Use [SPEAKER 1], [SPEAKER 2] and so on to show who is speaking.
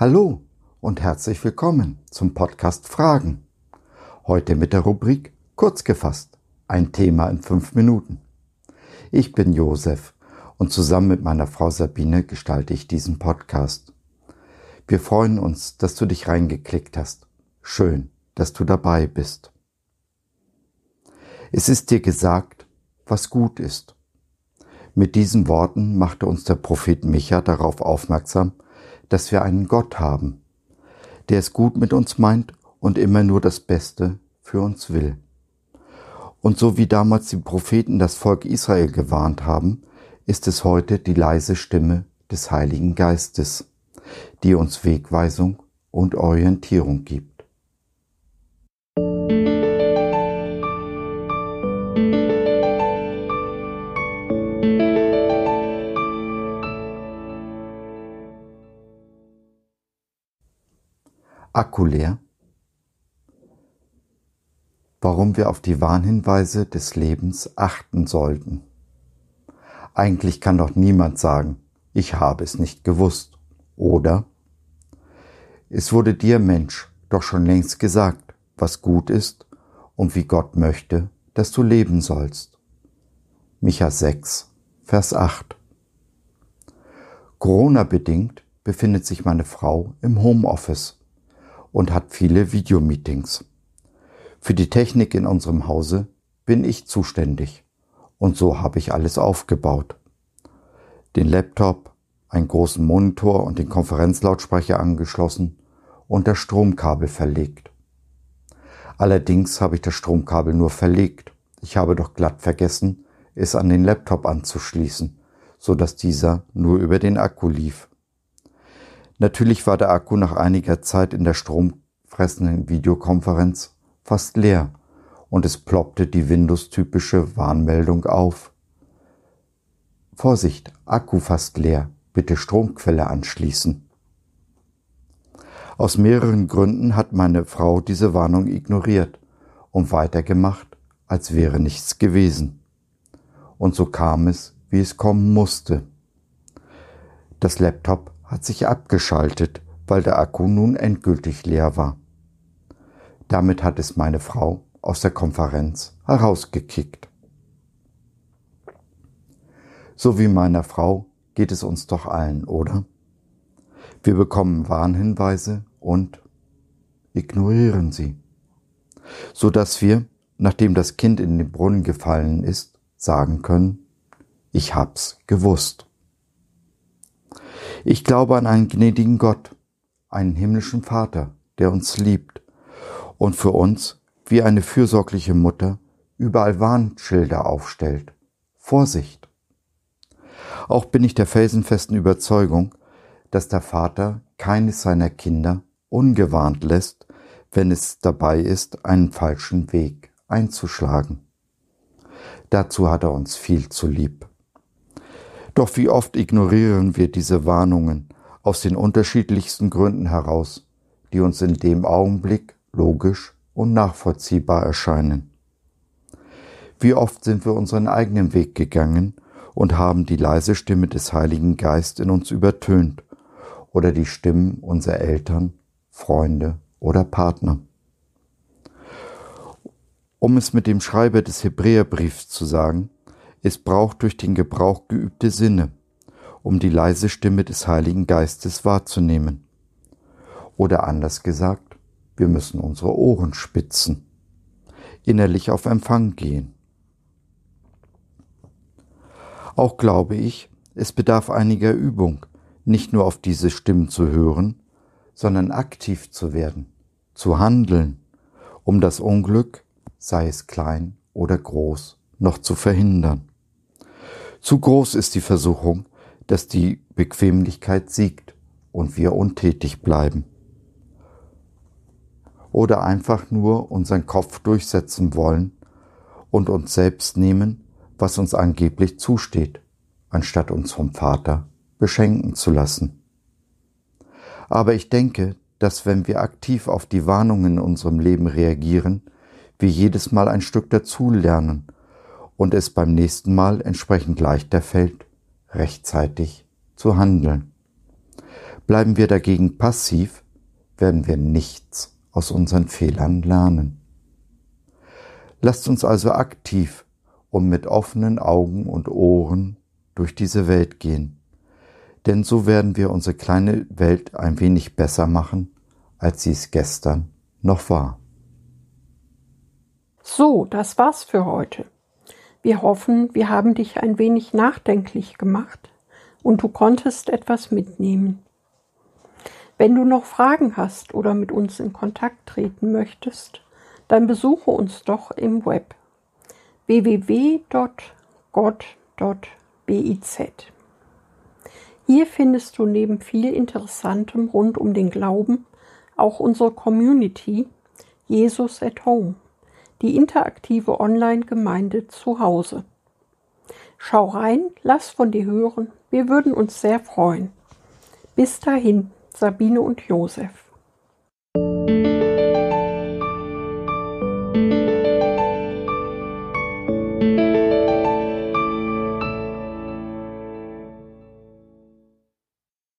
[SPEAKER 1] Hallo und herzlich willkommen zum Podcast Fragen. Heute mit der Rubrik Kurz gefasst, ein Thema in fünf Minuten. Ich bin Josef und zusammen mit meiner Frau Sabine gestalte ich diesen Podcast. Wir freuen uns, dass du dich reingeklickt hast. Schön, dass du dabei bist. Es ist dir gesagt, was gut ist. Mit diesen Worten machte uns der Prophet Micha darauf aufmerksam, dass wir einen Gott haben, der es gut mit uns meint und immer nur das Beste für uns will. Und so wie damals die Propheten das Volk Israel gewarnt haben, ist es heute die leise Stimme des Heiligen Geistes, die uns Wegweisung und Orientierung gibt. Akku leer? Warum wir auf die Warnhinweise des Lebens achten sollten. Eigentlich kann doch niemand sagen, ich habe es nicht gewusst. Oder? Es wurde dir, Mensch, doch schon längst gesagt, was gut ist und wie Gott möchte, dass du leben sollst. Micha 6, Vers 8. Corona bedingt befindet sich meine Frau im Homeoffice und hat viele Videomeetings. Für die Technik in unserem Hause bin ich zuständig und so habe ich alles aufgebaut. Den Laptop, einen großen Monitor und den Konferenzlautsprecher angeschlossen und das Stromkabel verlegt. Allerdings habe ich das Stromkabel nur verlegt. Ich habe doch glatt vergessen, es an den Laptop anzuschließen, so dass dieser nur über den Akku lief. Natürlich war der Akku nach einiger Zeit in der stromfressenden Videokonferenz fast leer und es ploppte die Windows-typische Warnmeldung auf. Vorsicht, Akku fast leer, bitte Stromquelle anschließen. Aus mehreren Gründen hat meine Frau diese Warnung ignoriert und weitergemacht, als wäre nichts gewesen. Und so kam es, wie es kommen musste. Das Laptop hat sich abgeschaltet, weil der Akku nun endgültig leer war. Damit hat es meine Frau aus der Konferenz herausgekickt. So wie meiner Frau geht es uns doch allen, oder? Wir bekommen Warnhinweise und ignorieren sie, so dass wir, nachdem das Kind in den Brunnen gefallen ist, sagen können, ich hab's gewusst. Ich glaube an einen gnädigen Gott, einen himmlischen Vater, der uns liebt und für uns, wie eine fürsorgliche Mutter, überall Warnschilder aufstellt. Vorsicht! Auch bin ich der felsenfesten Überzeugung, dass der Vater keines seiner Kinder ungewarnt lässt, wenn es dabei ist, einen falschen Weg einzuschlagen. Dazu hat er uns viel zu lieb. Doch wie oft ignorieren wir diese Warnungen aus den unterschiedlichsten Gründen heraus, die uns in dem Augenblick logisch und nachvollziehbar erscheinen. Wie oft sind wir unseren eigenen Weg gegangen und haben die leise Stimme des Heiligen Geist in uns übertönt oder die Stimmen unserer Eltern, Freunde oder Partner. Um es mit dem Schreiber des Hebräerbriefs zu sagen, es braucht durch den Gebrauch geübte Sinne, um die leise Stimme des Heiligen Geistes wahrzunehmen. Oder anders gesagt, wir müssen unsere Ohren spitzen, innerlich auf Empfang gehen. Auch glaube ich, es bedarf einiger Übung, nicht nur auf diese Stimmen zu hören, sondern aktiv zu werden, zu handeln, um das Unglück, sei es klein oder groß, noch zu verhindern. Zu groß ist die Versuchung, dass die Bequemlichkeit siegt und wir untätig bleiben. Oder einfach nur unseren Kopf durchsetzen wollen und uns selbst nehmen, was uns angeblich zusteht, anstatt uns vom Vater beschenken zu lassen. Aber ich denke, dass wenn wir aktiv auf die Warnungen in unserem Leben reagieren, wir jedes Mal ein Stück dazulernen und es beim nächsten Mal entsprechend leichter fällt, rechtzeitig zu handeln. Bleiben wir dagegen passiv, werden wir nichts aus unseren Fehlern lernen. Lasst uns also aktiv und mit offenen Augen und Ohren durch diese Welt gehen, denn so werden wir unsere kleine Welt ein wenig besser machen, als sie es gestern noch war.
[SPEAKER 2] So, das war's für heute. Wir hoffen, wir haben dich ein wenig nachdenklich gemacht und du konntest etwas mitnehmen. Wenn du noch Fragen hast oder mit uns in Kontakt treten möchtest, dann besuche uns doch im Web www.gott.biz. Hier findest du neben viel Interessantem rund um den Glauben auch unsere Community Jesus at Home die interaktive Online-Gemeinde zu Hause. Schau rein, lass von dir hören, wir würden uns sehr freuen. Bis dahin, Sabine und Josef.